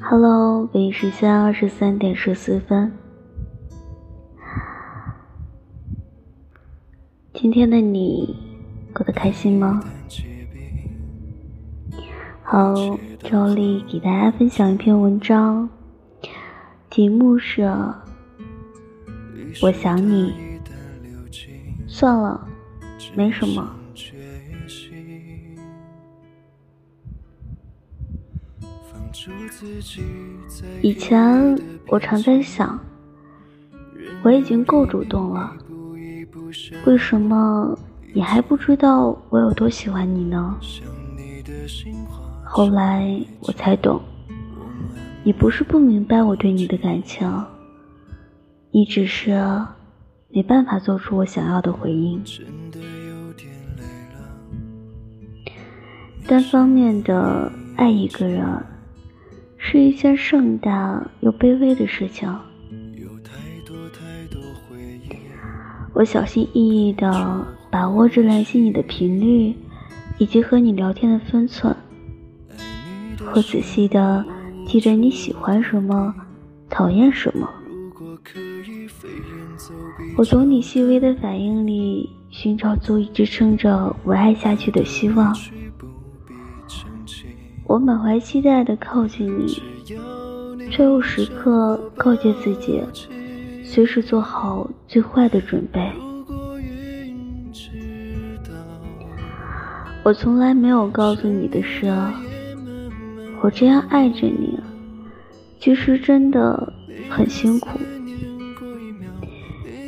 Hello，北京时间二十三点十四分。今天的你过得开心吗？好，照例给大家分享一篇文章，题目是“我想你”。算了，没什么，以前我常在想，我已经够主动了，为什么你还不知道我有多喜欢你呢？后来我才懂，你不是不明白我对你的感情，你只是没办法做出我想要的回应。单方面的爱一个人。是一件盛大又卑微的事情。我小心翼翼地把握着联系你的频率，以及和你聊天的分寸。我仔细地记着你喜欢什么，讨厌什么。我从你细微的反应里寻找足以支撑着我爱下去的希望。我满怀期待地靠近你，却又时刻告诫自己，随时做好最坏的准备。我从来没有告诉你的是，我这样爱着你，其实真的很辛苦，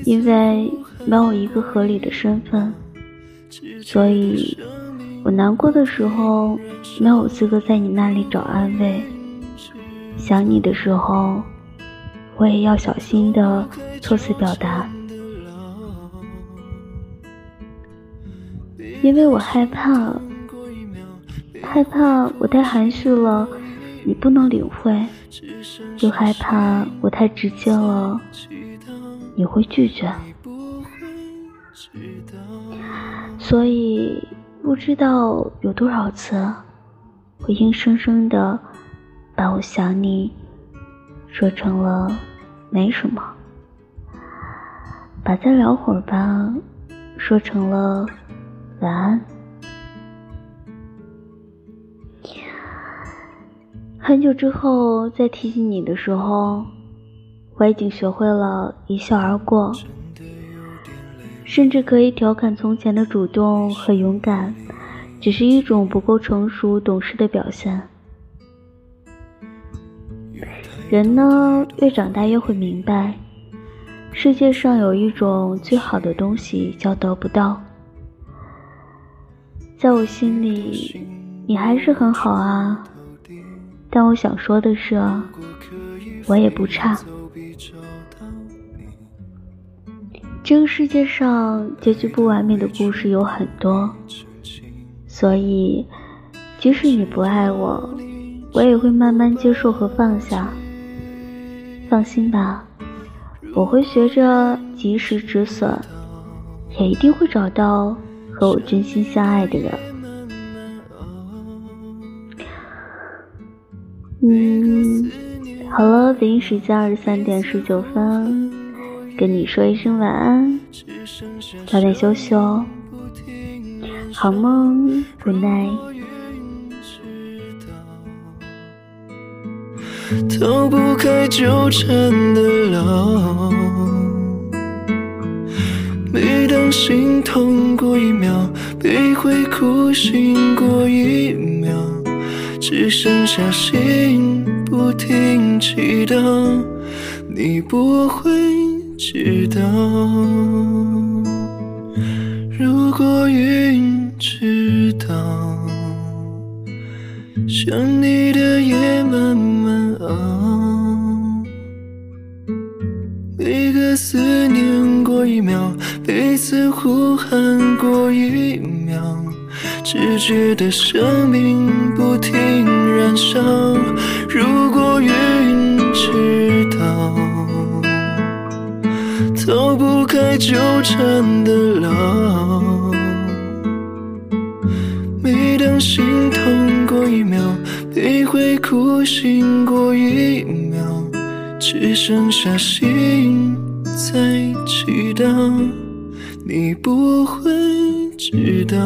因为没有一个合理的身份，所以。我难过的时候，没有资格在你那里找安慰；想你的时候，我也要小心的措辞表达，因为我害怕，害怕我太含蓄了，你不能领会；又害怕我太直接了，你会拒绝。所以。不知道有多少次，我硬生生的把我想你说成了没什么，把再聊会儿吧说成了晚安。很久之后再提起你的时候，我已经学会了一笑而过。甚至可以调侃从前的主动和勇敢，只是一种不够成熟懂事的表现。人呢，越长大越会明白，世界上有一种最好的东西叫得不到。在我心里，你还是很好啊。但我想说的是，我也不差。这个世界上结局不完美的故事有很多，所以即使你不爱我，我也会慢慢接受和放下。放心吧，我会学着及时止损，也一定会找到和我真心相爱的人。嗯，好了，北京时间二十三点十九分。跟你说一声晚安，早点休息哦，好梦，Good night。逃不开纠缠的牢，每当心痛过一秒，悲会哭醒过一秒，只剩下心不停祈祷，你不会。知道，如果云知道，想你的夜慢慢熬，每个思念过一秒，彼此呼喊过一秒，只觉得生命不停燃烧。逃不开纠缠的牢，每当心痛过一秒，谁会苦醒过一秒，只剩下心在祈祷，你不会知道。